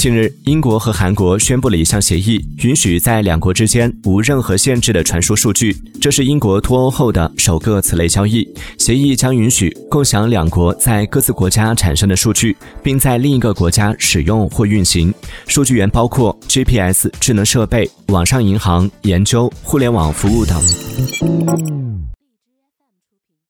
近日英国和韩国宣布了一项协议允许在两国之间无任何限制的传输数据。这是英国脱欧后的首个此类交易。协议将允许共享两国在各自国家产生的数据并在另一个国家使用或运行。数据源包括 gps 智能设备网上银行研究互联网服务等。